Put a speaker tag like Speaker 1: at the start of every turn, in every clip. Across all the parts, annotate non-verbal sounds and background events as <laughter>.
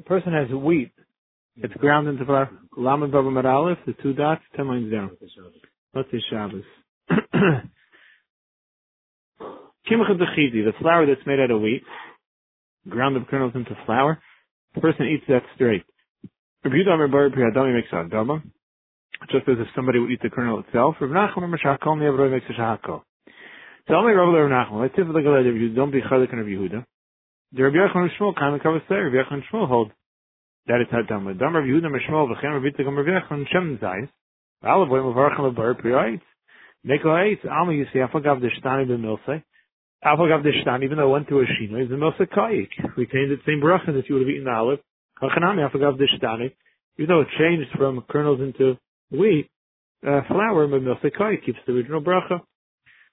Speaker 1: A person has wheat. It's ground into flour. Lamed Vav Amud Aleph, the two dots, ten lines down. Let's say Shabbos. <clears throat> Kimcha the flour that's made out of wheat, ground the kernels into flour. The person eats that straight. You don't remember Priyadami makes a dama, just as if somebody would eat the kernel itself. Makes shahakol. Rabbi Rav Nachman, let's see if the Galad. The Rabbi Yechon Shmuel kind of covers there. Rabbi Yechon Shmuel hold that it's not done with. Dam Rabbi Yehuda Mishmuel v'chem Rabbi Tzigam Rabbi Yechon Shem Zayis. Alav Boy Mavarchel Bar Priyait. Neko Eitz Alma Yisi Afagav Deshtani B'Milsei. Afagav Deshtani, even though it went through a Shino, is the Milsei Kayik. Retains the same bracha that you would have eaten the olive. Kachanami Afagav Deshtani. Even though it changed from kernels into wheat, uh, flour, Milsei Kayik keeps the original bracha.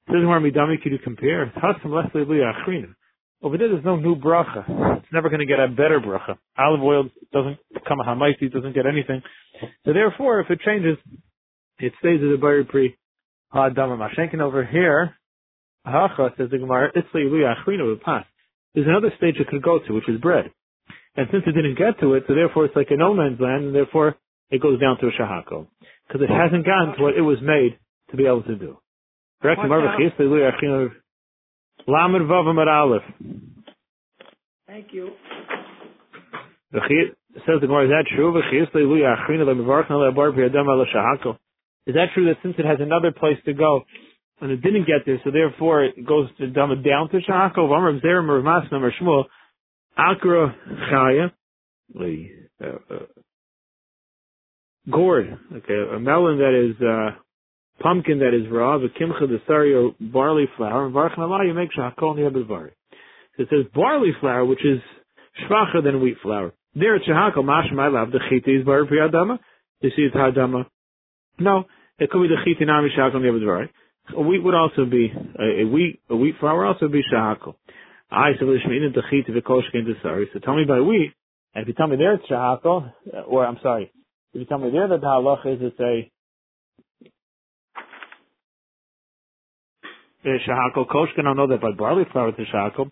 Speaker 1: Says where Midami could you compare? Hasam Leslie Achrina. Over there, there's no new bracha. It's never going to get a better bracha. Olive oil doesn't become a hamaisi, it doesn't get anything. So therefore, if it changes, it stays as a bari pri ha'adama mashenkin. Over here, hacha says the Gemara, itzli would pass. There's another stage it could go to, which is bread. And since it didn't get to it, so therefore it's like a no man's land, and therefore it goes down to a shahako. Because it hasn't gotten to what it was made to be able to do. Correct? Lamed Vav Amud Aleph.
Speaker 2: Thank you.
Speaker 1: The says the Gemara, is that true? Is that true that since it has another place to go and it didn't get there, so therefore it goes to it down to Shahako? Vamar Zerim or Masnam or Shmuel, Akra Chaya, uh, uh, gourd, okay, a melon that is uh, pumpkin that is raw, the kimcha the or barley flour, and varchan Allah you make shakol niyabavari. So it says barley flour, which is shvacher than wheat flour. There it's shahakol mash my love the chiti is bar priyadama. See it's hadama. No, it could be the chiti nami shakol niyabavari. A wheat would also be a, a wheat a wheat flour also be shahakol. I said the chiti v'koshkin the sari. So tell me by wheat, and if you tell me there it's shahakol, uh, or I'm sorry, if you tell me there that the halach is it's a shahakol koshkin. I know that by barley flour it's a shahakol.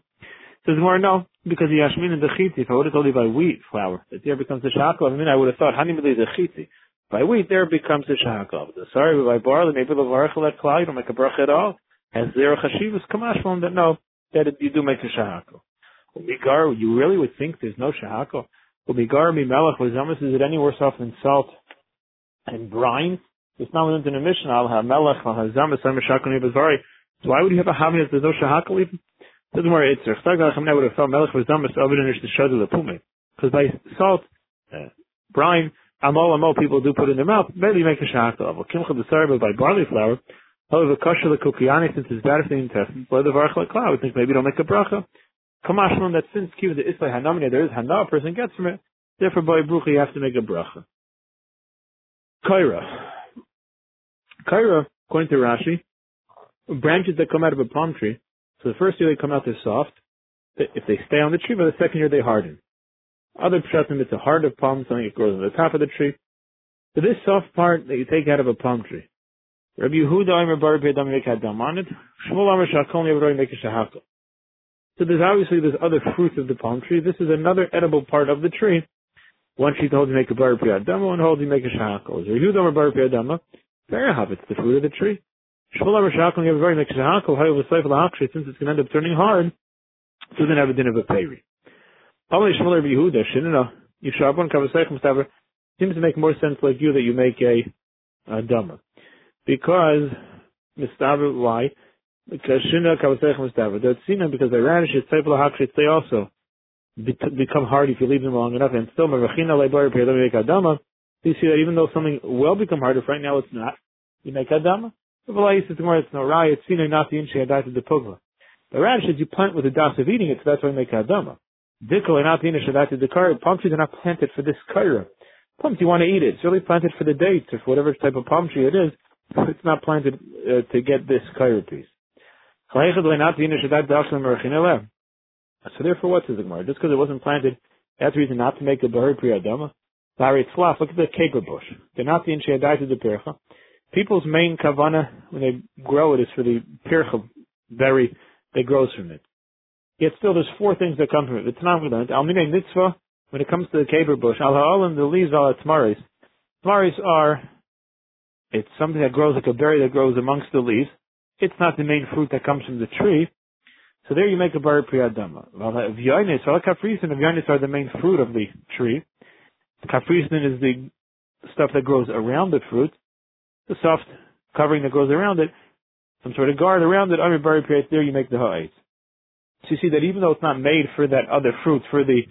Speaker 1: Says more no, because the yashmin and the chiti. If I would have told you by wheat flour, that there becomes a shahakol. I mean, I would have thought hanimili the chiti. By wheat, there becomes a shahakol. Sorry, but by barley, maybe the varachal klal, you don't make a bracha at all. Has there a chashivas kamash from that? No, that you do make a shahakol. Migar, you really would think there's no shahakol. Migar mi melech was is it any worse off than salt and brine? It's not within the mission. Al ha melech al ha zamas ha meshakon so why would you have a Hamid if there's no Shahakal even? Doesn't worry, it's I would have thought Melech was done with Ovid the Shadu Lapume. Because by salt, uh, brine, amol amol people do put in their mouth, maybe you make a Shahakal. But Kimcha B'Sari, but by barley flour, however, kosher the kukiyani, since it's bad for the intestines, by the varach like cloud, think maybe don't make a bracha. Kamashman, that since kiva the islay hanamina, there is hana, a person gets from it, therefore by brucha you have to make a bracha. Kaira. Kaira, according to Rashi, branches that come out of a palm tree. So the first year they come out, they're soft. If they stay on the tree, by the second year they harden. Other pshatim, it's a heart of palm, something that grows on the top of the tree. So this soft part that you take out of a palm tree. Rabbi Yehuda Omer Bar Adam on it. Shmuel Omer Shakol Yevroi Make So there's obviously this other fruit of the palm tree. This is another edible part of the tree. One sheet holds you make a bar priyadama, one holds you make a shahakol. Rabbi Yehuda Omer Bar Priyadama. Very it's the fruit of the tree. Shmuel Rishakon, have a very mixed hakol, however, since it's going to end up turning hard, so then have a din of a payri. Only Shmuel Rabbi Yehuda, Shinina, Yishabon, Kavasech, Mustafa, seems to make more sense like you that you make a, a dumber. Because, Mustafa, why? Because Shinna, Kavasech, Mustafa, that's Sina, because they radish, it's Seifel HaHakshit, they also become hard if you leave them long enough, and still, Marachina, Leibar, Peyadam, make Adama, you see that even though something will become harder, right now it's not, you make Adama, the Velay says tomorrow it's no raya, it's seen not the inche adaita the pugla. The radish is you plant with the das of eating it, so that's why you make adama. Dikkel not the inche adaita the kar. Palm trees are not planted for this kaira. Palm you want to eat it. It's really planted for the dates or for whatever type of palm tree it is. <laughs> It's not planted uh, to get this kaira piece. So therefore, what's the Gemara? Just because it wasn't planted, that's reason not to make a bahar priyadama. Look at the caper bush. They're not the inche adaita the percha people's main kavana when they grow it is for the pircha berry that grows from it. Yet still, there's four things that come from it. Tanakh learned almine mitzvah when it comes to the caper bush, al ha'olim, the leaves are tamaris. Tamaris are, it's something that grows like a berry that grows amongst the leaves. It's not the main fruit that comes from the tree. So there you make a bar priyadama. V'yonis, all kafrisin yonis are the main fruit of the tree. Kafrisin is the stuff that grows around the fruit. The soft covering that grows around it, some sort of guard around it, under bar priyat, there you make the ha'etz. So you see that even though it's not made for that other fruit, for the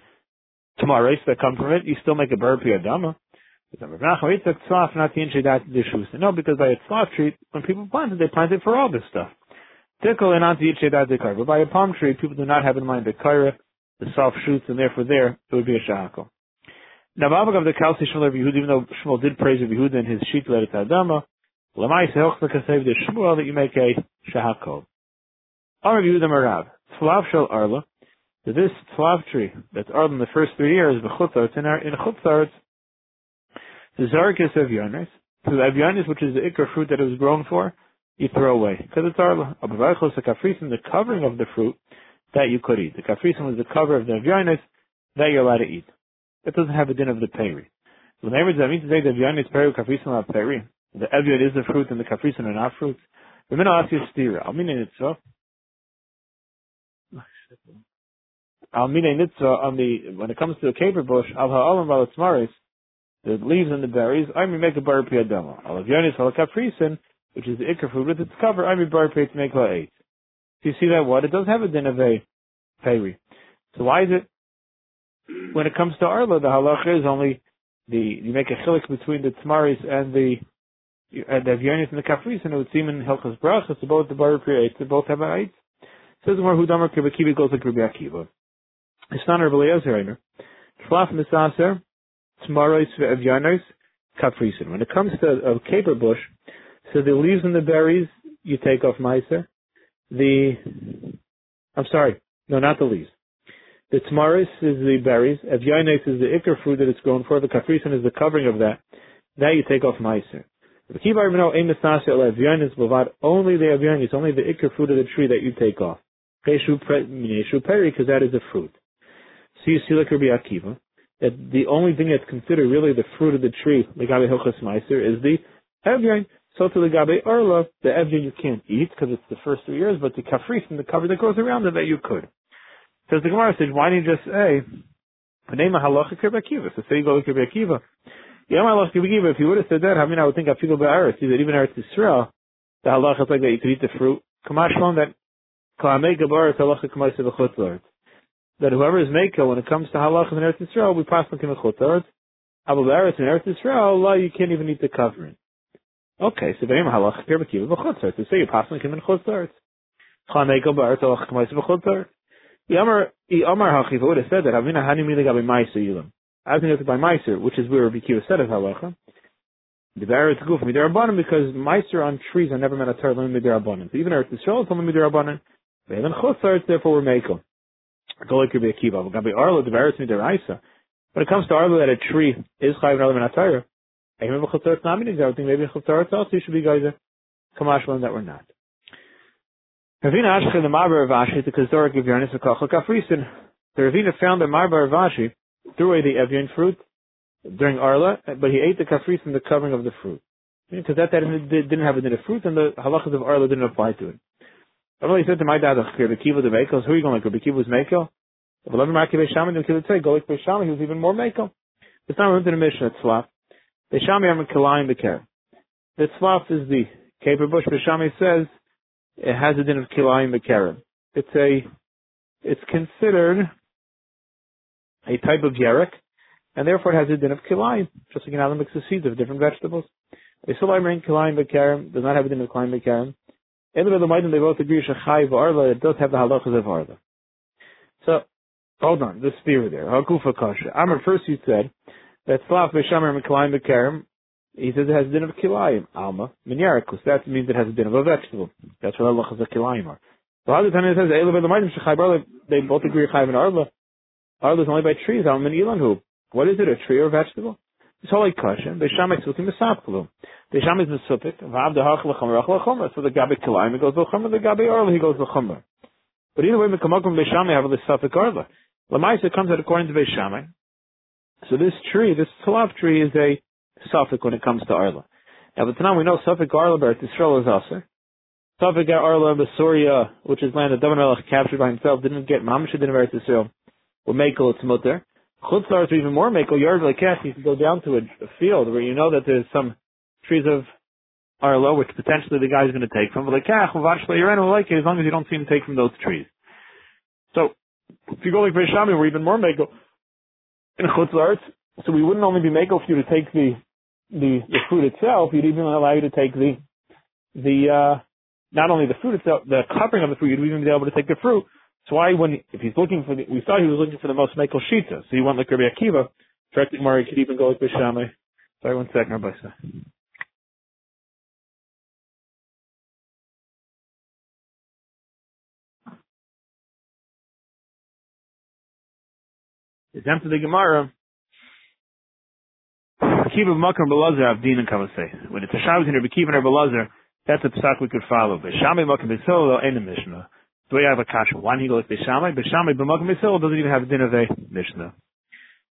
Speaker 1: tamaris that come from it, you still make a bar priyadama. Oh, no, because by a tzlaf tree, when people plant it, they plant it for all this stuff. Tickle and anti But by a palm tree, people do not have in mind the kaira, the soft shoots, and therefore there it would be a shahakol. Now, Babak of the Kalsi Shmuel Yehud, even though Shmuel did praise of Yehuda in his sheet letter to Adama, Lamai Sehoch Lekasev the Shmuel that you make a shahakol. Our Yehuda Marav, Tzlav Shel Arla, that this tzlav tree that's Arla in the first three years, the Chutzarts, in, our, in Chutzarts, the Zarkis of Yonis, to the Avyanis, which is the ikar fruit that it was grown for, you throw away. Because it's arla. Abavaychos, the kafrisin, the covering of the fruit, that you could eat. The kafrisin was the cover of the avyanis, that you're allowed to eat. It doesn't have a din of the peri. When they that means to say the avyanis peri kafrisin are peri. The avyan is the fruit and the kafrisin are not fruits. The minna ask you stira. I'll mean it so. I'll mean it on the, when it comes to the caper bush, al ha'olam balatzmaris, the leaves and the berries, I may make a bar piyadama. Al avyanis al kafrisin, which is the ikar fruit with its cover, I'm bar pay to make la eight. Do you see that what? It does have a din of a payri. So why is it Mm-hmm. when it comes to arla, the halacha is only the you make a chilik between the tamaris and the and the avyonis and the kafris, and it would seem in Hilchas Brachas both the bar eight to both have a eight. Says more Hudamar Kibakiba goes like Rabbi Akiva. It's not Rabbi Eliezer Shlaf misaser tmaris avyonis kafrisin. When it comes to uh, a caper bush, so the leaves and the berries, you take off meiser. The, I'm sorry, no, not the leaves. The tamaris is the berries. Evyanes is the ikar fruit that it's grown for. The kafrisin is the covering of that. That you take off meiser. The only the evyanes, only the ikar fruit of the tree that you take off. peri, because that is a fruit. So you see like Akiva, that the only thing that's considered really the fruit of the tree, the Gabi Hilchas Meiser, is the Evyain. So to the Gabe Arla, the Evya you can't eat because it's the first three years, but the Kafris and the cover that goes around it that you could. So the Gemara says, why didn't you just say, name a halacha kirbakiva? So say you go to kirbakiva. Yeah, my halacha kirbakiva, if you would have said that, I mean, I would think feel be'aretz, that even Eretz Yisrael, the halacha is like that you could eat the fruit. Kamash on that, kalamei gabaretz halacha kamash v'chutzlaretz. That whoever is makel, when it comes to halacha in Eretz Yisrael, we pass on him chutzlaretz. Abu Eretz in Eretz Yisrael, Allah, you can't even eat the covering. Okay, so beim halach kir bekiva b'chutzart. So say you're passing him in. Chanei gobar talach k'mais b'chutzart. Yamar Yamar hachi would have said that. Avina hani mili gabi ma'aser yilam. I was going to by ma'aser, which is where Rabbi said of halacha. The barrier to go from midirabanan because ma'aser on trees are never meant to turn midirabanan. So even Eretz Yisrael is only midirabanan. They have chutzart, therefore we're makel. Go like Rabbi Akiva. Gabi arla the barrier to midiraisa. When it comes to arla that a tree is chayv and arla I remember Chutzarat not meaning everything. Maybe Chutzarat also you should be guys Kamash that we're not. Ravina Ashke the Marbar Vashi the Kazorik of Yernis V'Kachal Kafrisin. The Ravina found that Marbar Vashi threw away the Evian fruit during Arla, but he ate the Kafrisin, the covering of the fruit. Because that, that didn't have a of fruit, and the halachas of Arla didn't apply to it. He said to my dad, Rabbi Kiva the Mekel, who are you going like? Rabbi Kiva was Mekel? If I love him, Rabbi Kiva Shaman, the Kiva say, go like Shama, he was even more Mekel. It's not into the mission, it's slap. The Shami Amr Kalayim Beker. The Tzlaf is the caper bush, but Shami says it has a din of Kilayim Beker. It's a, it's considered a type of yerek, and therefore it has a din of Kilayim, just like know, mix of seeds of different vegetables. The Sulayim Kilayim Beker does not have a din of Kilayim Beker. In the Maidim, they both agree Shechai Arla, it does have the halachas of Arla. So, hold on, the spirit there. Hakufa Kasha. Amr, first you said, that Slav Beshamer Mekalayim Bekarim, he says it has din of kilayim, alma, minyarikus. That means it has a din of a vegetable. That's what Allah has a kilayim are. So how the time it says, they both agree chayim and arla. Arla is only by trees, alma and ilanhu. What is it, a tree or a vegetable? It's kasha. Besham is sukim besapkalu. Besham is mesupik. Vav dehach l'chomer ach l'chomer. So the gabi kilayim, he goes l'chomer, the gabi arla, he goes l'chomer. But either way, mekamakum besham, have the sufik arla. Lamais, it comes out according to Beishamai. So this tree, this tzalav tree, is a suffix when it comes to Arla. Now, but now we know suffix Arla Bar Yisrael is also. Suffix Arla Basoria, which is land that David Melech captured by himself, didn't get Mamash in Eretz Yisrael. Or Mekel, it's mutter. Chutzlar is even more Mekel. Yard like yeah, you can go down to a, a field where you know that there's some trees of Arlo, which potentially the guy's going to take from. Khvashva you're not like ah, you as long as you don't see him take from those trees. So, if you go like Beishami, we're even more Mekel in Chutzlar, so we wouldn't only be Mekel for you to take the, the, the fruit itself, you'd even allow you to take the, the, uh, not only the fruit itself, the covering of the fruit, you'd even be able to take the fruit. So why, when, if he's looking for the, we thought he was looking for the most Mekel Shita, so he went like Rabbi Akiva, directing Mari could even go like Beishami. Sorry, one second, Rabbi. Empty the Gemara. Kiva Makar Belazar Avdin and Kavasei. When it's a Shabbos in Rabbi Kiva and Belazar, that's a psak we could follow. Beshami Makar Besilo ain't a Mishnah. Do I have a kasha? Why do you go with Beshami? Beshami B'Makar Besilo doesn't even have a din of a Mishnah.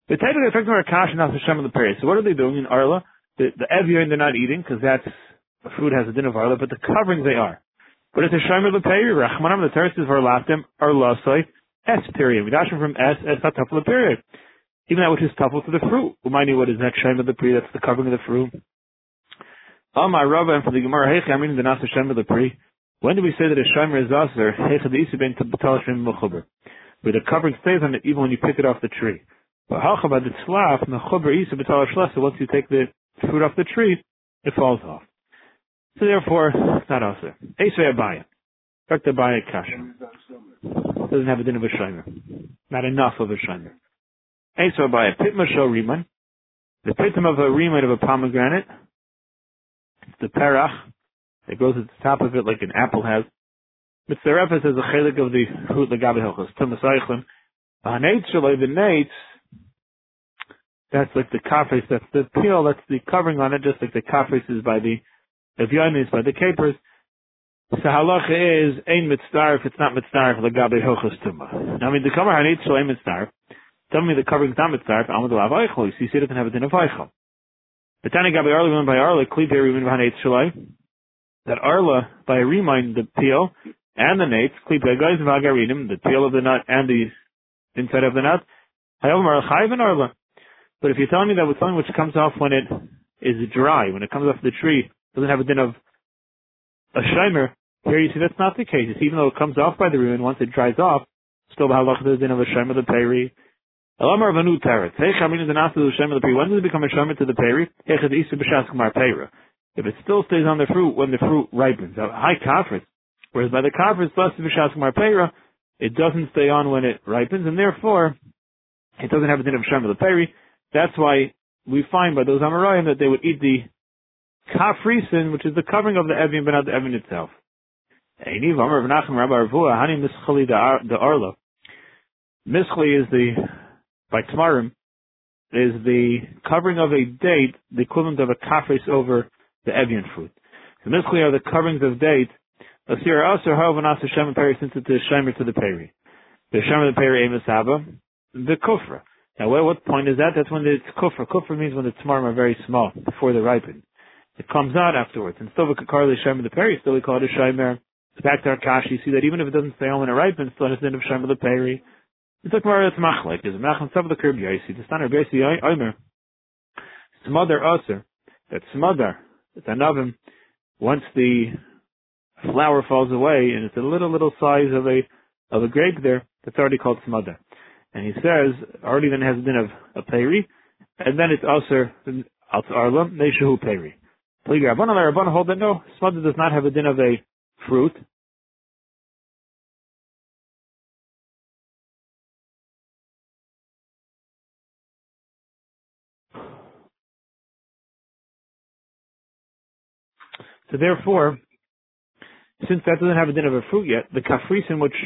Speaker 1: The type of effect of our kasha not Hashem of the period. So what are they doing in Arla? The, the Evian they're not eating because that's the food has a din of Arla, but the coverings they are. But it's a Shem of the period. Rachmanam the terraces for Latim are Lasai. S period. We dash from S, S not period. Even that which is tough to the fruit. Remind you what is next Shem of the pre, that's the covering of the fruit. Amar Rabba and for the Gemara, Heich, I mean the Nasa Shem of the pre. When do we say that a Shemer is Aser? Heich the Isi ben Tabbatal Shem Mechuber. Where the covering stays on it even when you pick it off the tree. But how about the Tzlaf, Mechuber Isi Batal Shlasa, once you take the fruit off the tree, it falls off. So therefore, it's not Aser. Esvei Abaya. Dr. Abaya Kasha doesn't have a din of a shimer. Not enough of a shimer. So by a pitma show riman. The pitum of a riman of a pomegranate. It's the perach that goes at the top of it like an apple has. Mitzarefes has a chelik of the fruit legabe hilchos. Tumas eichlim. Shaloi the nates. That's like the kafres. That's the peel. That's the covering on it, just like the kafres is by the evyanis, by the capers. So halacha is ein mitzdarf. It's not mitzdarf legabe tuma. Now, I mean the cover hanit so ein mitzdarf. Tell me the covering is not mitzdarf. Amad lav eichel. You see, it doesn't have a din of eichel. But then gabe arla women by arla klipe rimin v'haneit shalai. That arla by a remind the peel and the nates klipe guys v'agarinim the peel of the nut and the inside of the nut. Hayom archayv and arla. But if you're telling me that with something which comes off when it is dry, when it comes off the tree, doesn't have a din of a shimer, here you see that's not the case. It's even though it comes off by the ruin, once it dries off, still the halacha the din of a shimer the peri. Of is an after the peri. When does it become a shimer to the peri? Echad isu peri. If it still stays on the fruit when the fruit ripens, high kafris. Whereas by the b'shas kumar peri, it doesn't stay on when it ripens, and therefore it doesn't have a din of shimer the peri. That's why we find by those Amoraim that they would eat the kafrisin, which is the covering of the Evin, but not the Evin itself. arla. Mischli is the, by Tamarim, is the covering of a date, the equivalent of a kafris over the Evian fruit. The Mischli are the coverings of date, Asir Asir Hov and Shem Peri, since it is Shemer to the Peri. The Shemer the Peri Emisaba, the Kufra. Now, what point is that? That's when it's Kufra. Kufra means when the Tamarim are very small, before they ripen. It comes out afterwards. And still, Karli Shemer the Peri, still we call it a Shemer. Back to our kash, you see that even if it doesn't stay on when it ripens, still has the end of Shemer the Peri. It's like Maria Tzmachlik. There's a Machan Sav the Kirb Yaisi. The standard Yaisi Omer. Smother Aser. That smother, that anavim, once the flower falls away and it's a little, little size of a, of a grape there, that's already called smother. And he says, already then has a din of a peri, and then it's also, Alts Arla, Neshahu peri. Pliga Rabbanan, Rabbanan hold that no, smother does not have a din of a fruit. So therefore, since that doesn't have a din of a fruit yet, the kafrisin, which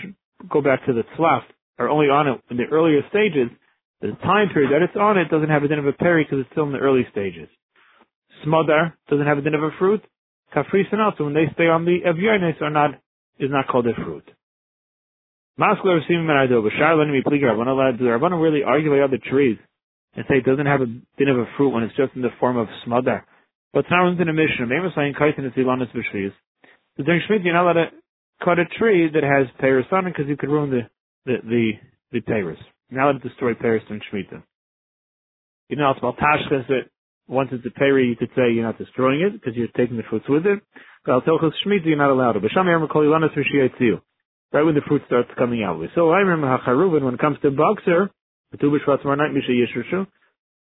Speaker 1: go back to the tzlaf, are only on it in the earlier stages. The time period that it's on it doesn't have a din of a peri because it's still in the early stages. Smodar doesn't have a din of a fruit. Kafrisin also, when they stay on the Evyanis, are not, is not called a fruit. Maskler Simon Ado, Bashar Lenimi Pligar, do Rabbanan really argue by other trees and say it doesn't have a din of a fruit when it's just in the form of smother. But it's not in the mission. Maybe saying kaitin is ilanis b'shvius. So during Shemitah, you're not allowed to cut a tree that has pears on it because you could ruin the the the, the pears. You're not destroy pears during Shemitah. You know, it's about tashkas that once it's a peri, you could say you're not destroying it because you're taking the fruits with it. But al telchus Shemitah, you're not allowed to. B'sham yom kol ilanis b'shvius right when the fruit starts coming out. So I remember Hacharuvin, when it comes to Boxer,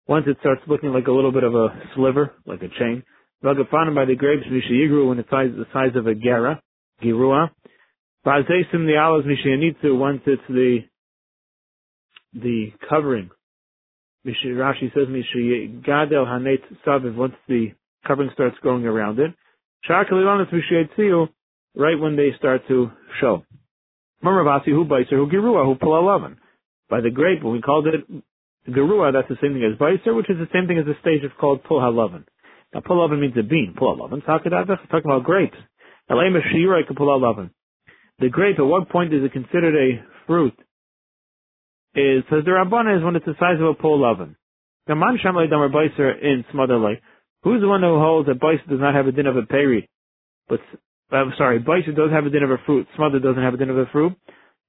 Speaker 1: once it starts looking like a little bit of a sliver, like a chain, Vagafanim by the grapes, Mishayigru, when it's the size of a Gera, Girua. Bazesim the alas Mishayanitsu, once it's the, the covering. Rashi says Mishayagadel Hanet Saviv, once the covering starts going around it. Shakalilanis Mishayatziu, right when they start to show. Maravasi who baiser who girua who pulalavan. By the grape, when we called it gerua, that's the same thing as baiser, which is the same thing as the stage of called pulalavan. Now pulalavan means a bean. Pulalavan. Talking about grapes. Elema shira pulalavan. The grape, at what point is it considered a fruit? Is says the Rabbana is when it's the size of a pulalavan. The man shamalei damar baiser in smadalei. Who's the one who holds that baiser does not have a din of a peri, but I'm uh, sorry, Baisha does have a din of a fruit, Smother doesn't have a din of a fruit,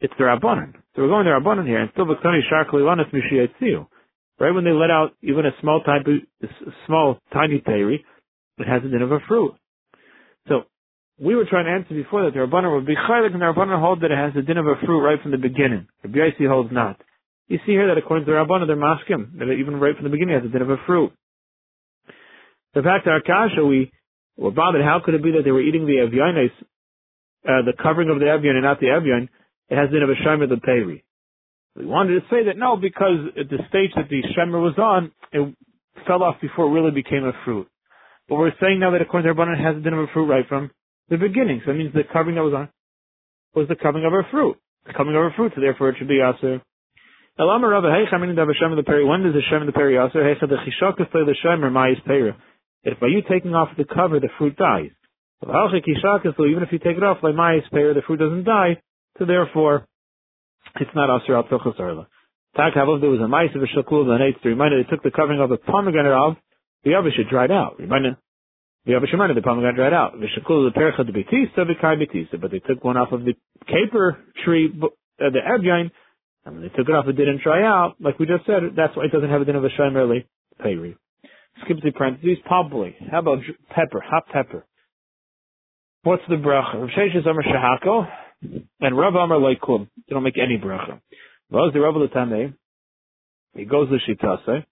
Speaker 1: it's the Rabbanan. So we're going to Rabbanan here, and still Baktani Sharkli Lanas Mishiatziu. Right when they let out even a small type small tiny peri, it has a din of a fruit. So we were trying to answer before that the Rabbanan would be chaylik and the Rabbanan hold that it has a din of a fruit right from the beginning. The BIC holds not. You see here that according to the Rabbanan, they're maskim, that even right from the beginning has a din of a fruit. The fact that our kasha, we were bothered. How could it be that they were eating the evyanis, uh, the covering of the evyan and not the evyan? It has been of a shemer the peri. We wanted to say that no, because at the stage that the shemer was on, it fell off before it really became a fruit. But we're saying now that according to Rabbanan, it has been of a fruit right from the beginning. So that means the covering that was on was the covering of a fruit. The covering of a fruit, so therefore it should be aser. When does the shem the peri aser? the chishakas the shemer ma'is peri if by you taking off the cover, the fruit dies. Even if you take it off, like my the fruit doesn't die, so therefore, it's not asur al tochas arla. Tak havov, there was a mice of a shakul the eighth to remind they took the covering of the pomegranate of, the avish had dried out. Remind the avish reminded the pomegranate dried out. The shakul the percha the betisa, the kai betisa, but they took one off of the caper tree, uh, the ebyain, and when they took it off, it didn't dry out. Like we just said, that's why it doesn't have a din of a shaymerly payri skip the parentheses, probably. How about pepper, hot pepper? What's the bracha? Rav Sheshes Amar Shahako, and Rav Amar Leikum. They don't make any bracha. Was the Rav Latame? He goes to Shitase,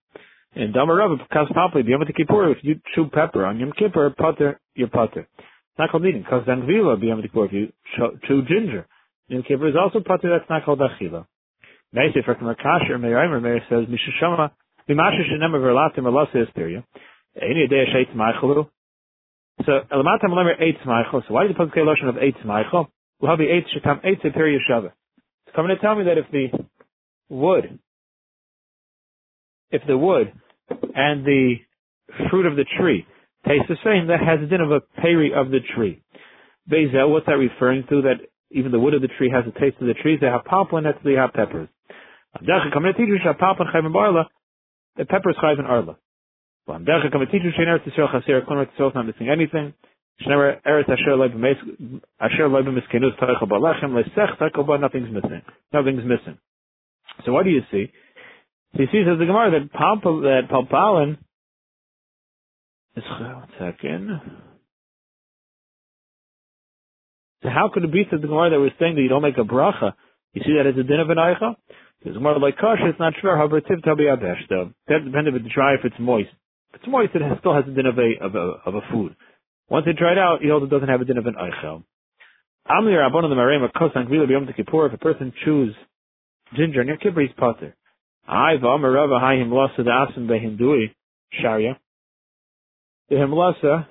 Speaker 1: and Damar Rav Kas Papli, the Yom Kippur, if you chew pepper on Yom Kippur, putter, you're putter. Not called eating. Kas Dangvila, Yom Kippur, if you chew ginger. Yom Kippur is also putter, that's not called Achila. Meisif, from Akasher, Meir Meir says, Mishashama, Mimasha shenem verlatim elasa isteria. Any day sheitz maichelu. So elamatam lemer eitz maichel. So why is the pasuk lotion of eitz maichel? The. It's coming to tell me that if the wood, if the wood and the fruit of the tree taste the same, that has a din of a peri of the tree. Bezel, what's that referring to? That even the wood of the tree has a taste of the trees. They have poplin, that's they have peppers the pepper is chayv and arla. Well, derech come a teacher shein eretz Yisrael chaser kon eretz Yisrael not missing anything. Nothing's missing. Nothing's missing. So what do you see? So you see, says the Gemara that Pal that Palpalin is one second. So how could it be, says the Gemara, that we're saying that you don't make a bracha? You see that as a din of an eicha? It's more like kosher, it's not sure. However, tiv tabi adesh, though. That depends if it's dry, if it's moist. If it's moist, it still has a din of a, of a, of a food. Once it dried out, it also doesn't have a din of an eichel. Amli Rabbon of the Marema Kosan Gvila B'Yom Kippur, if a person chews ginger in Yom Kippur, he's potter. I v'amar Rava hai himlasa the asim behindui, sharia. The himlasa,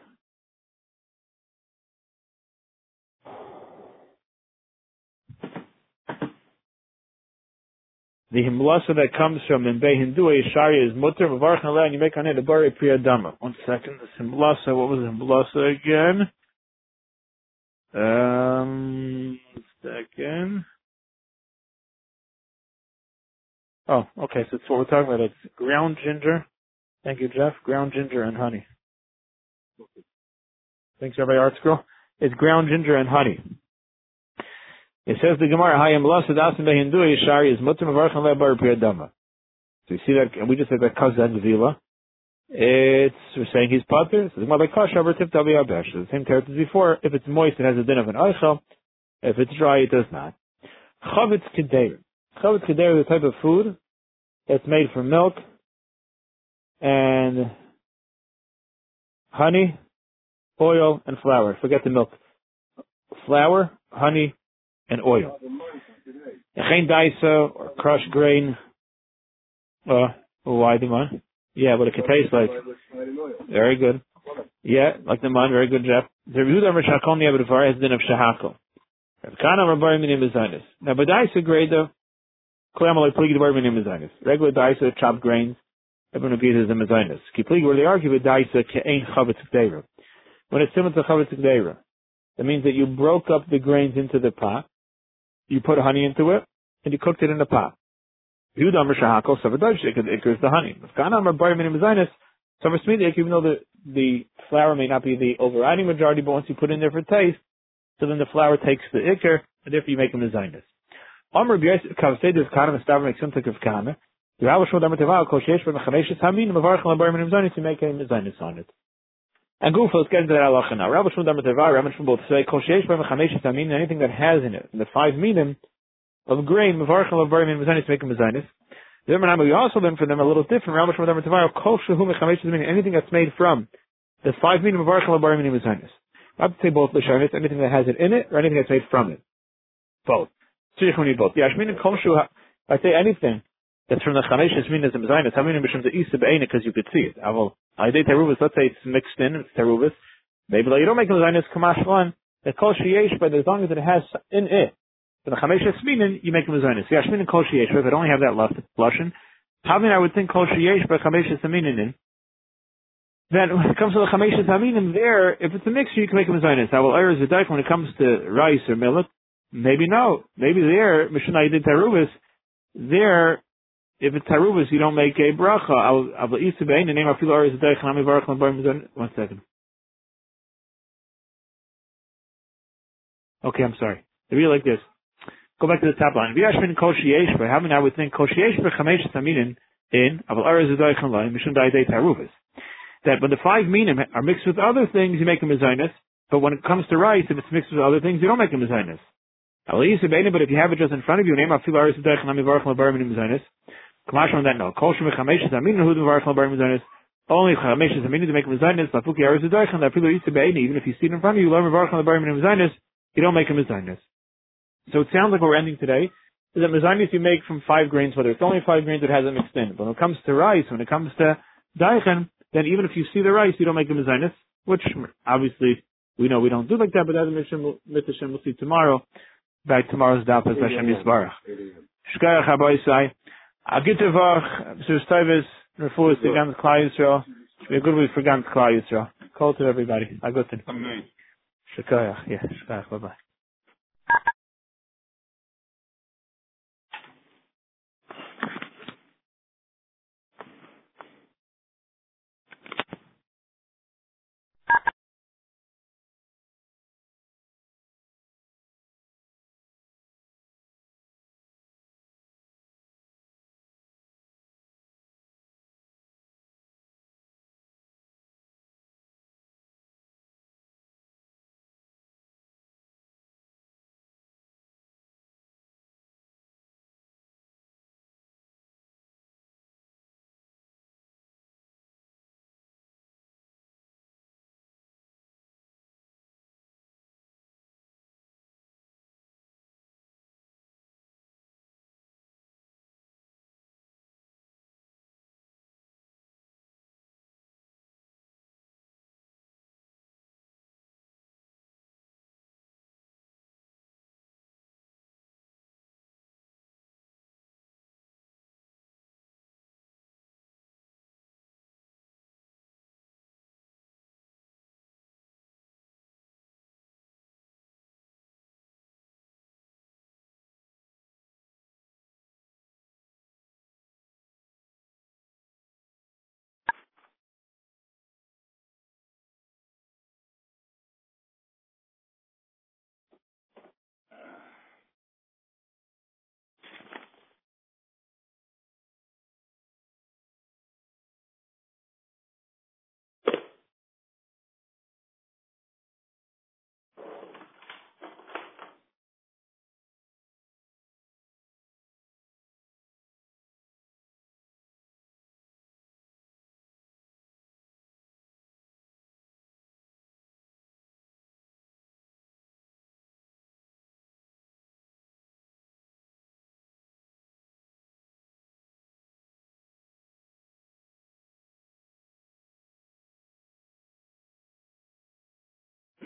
Speaker 1: the himlasa that comes from in Bei Hindu Sharia is mutter v'varch and you make on it a bari priyadama. One second, this himlasa, what was the himlasa again? Um, second. Oh, okay. So it's what we're talking about. It's ground ginger. Thank you, Jeff. Ground ginger and honey. Thanks, Rabbi Art. It's ground ginger and honey. It says the Gemara, Hayam Lasad Asim Behindu Yishari is Mutim Avarchan Lebar Dama. So you see that, we just said that Kazan Vila. It's, we're saying he's potter. So the Gemara, Kasha Abesh. The same character as before. If it's moist, it has a din of an Eichel. If it's dry, it does not. Chavetz Kedeir. Chavetz Kedeir is the type of food that's made from milk and honey, oil, and flour. Forget the milk. Flour, honey, and oil. Geen daisa or crushed grain. Uh, why the man? Yeah, but it can taste like. Very good. Yeah, like the man. Very good, Jeff. The Yehuda Rishakon Yabedvar has din of shahakol. Kana Rabbi Minim Mizanis. Now, but daisa grade though. Klamalai pligi the word Minim Mizanis. Regular daisa, chopped grains. Everyone agrees is a. Kipligi where they argue with daisa ke'ain chavetz k'deira. When it's similar to chavetz k'deira, that means that you broke up the grains into the pot you put honey into it, and you cooked it in a pot. Yudam Shahakol Savadajik, it occurs the honey. Even though the, the flour may not be the overriding majority, but once you put in there for taste, so then the flour takes the ikr, and therefore you make a mezainis. Amr Kavsed Kana Stav makes some of Kana. You a make a mezainis on it. And Gufa is getting to that halacha now. Rabbi Shmuel Damateva, Rabbi Shmuel both say, Kol Sheish Bar Mechamesh Tamin, anything that has in it, the five minim of grain, Mavarchel of Barim Mazanis, make a Mazanis. The we also learn from them a little different. Rabbi Shmuel Damateva, Kol Shehu Mechamesh Tamin, anything that's made from the five minim of Mavarchel of Barim Mazanis. I have to say both Lashonis, anything that has it in it, or anything that's made from it. Both. So you need both. Yeah, Shmin and Kol Shehu, I say anything that's from the Chamesh Min as a Mazanis, I mean, Mishum the Isa Be'ena, because you could see it. I will Aidei terubis, let's say it's mixed in, it's terubis. Maybe like you don't make a zaynis kamash one. The kol sheyesh, but as long as it has in it, for the chamesh esminin, you make a zaynis. Yeah, shminin kol sheyesh, but if I don't have that left, lashon, how many I would think kol sheyesh, but chamesh esminin in. Then when it comes to the chamesh esminin, there, if it's a mixture, you can make a zaynis. Now, well, erez v'daik, when it comes to rice or millet, maybe no. Maybe there, mishnah did terubis, there, if it's tarubas, you don't make a bracha. One second. Okay, I'm sorry. I really like this. Go back to the top line. V'yashmin kol sheyesh How many I would think kol sheyesh b'chamesh taminin in aval araz adaychan lai mishum tarubas. That when the five minim are mixed with other things, you make them mezainis. But when it comes to rice, if it's mixed with other things, you don't make them mezainis. But if you have it just in front of you, name of Filar is adaychan lai mivarchan barim mezainis. Kamash on that no. Kol shem chameshes amin hu devar chal bar. Only chameshes amin to make mizanis. Lafuki aris adaychan that people used to be even if you see it in front of you, learn devar chal bar mizanis. You don't make a mizanis. So it sounds like what we're ending today is that mizanis you make from five grains, whether it's only five grains, it hasn't mixed in. But when it comes to rice, when it comes to daichen, then even if you see the rice, you don't make a mizanis, which obviously we know we don't do like that, but as a mission, we'll see tomorrow. Back tomorrow's daf as Hashem Yisbarach. Shkayach Habayisai. A gute Woche, Mr. Stivers, Refuah, the ganz Klai Yisrael. Be a good week for ganz Klai Yisrael. Call to everybody. A. Amen. Shekayach, yeah, Shekayach, bye-bye.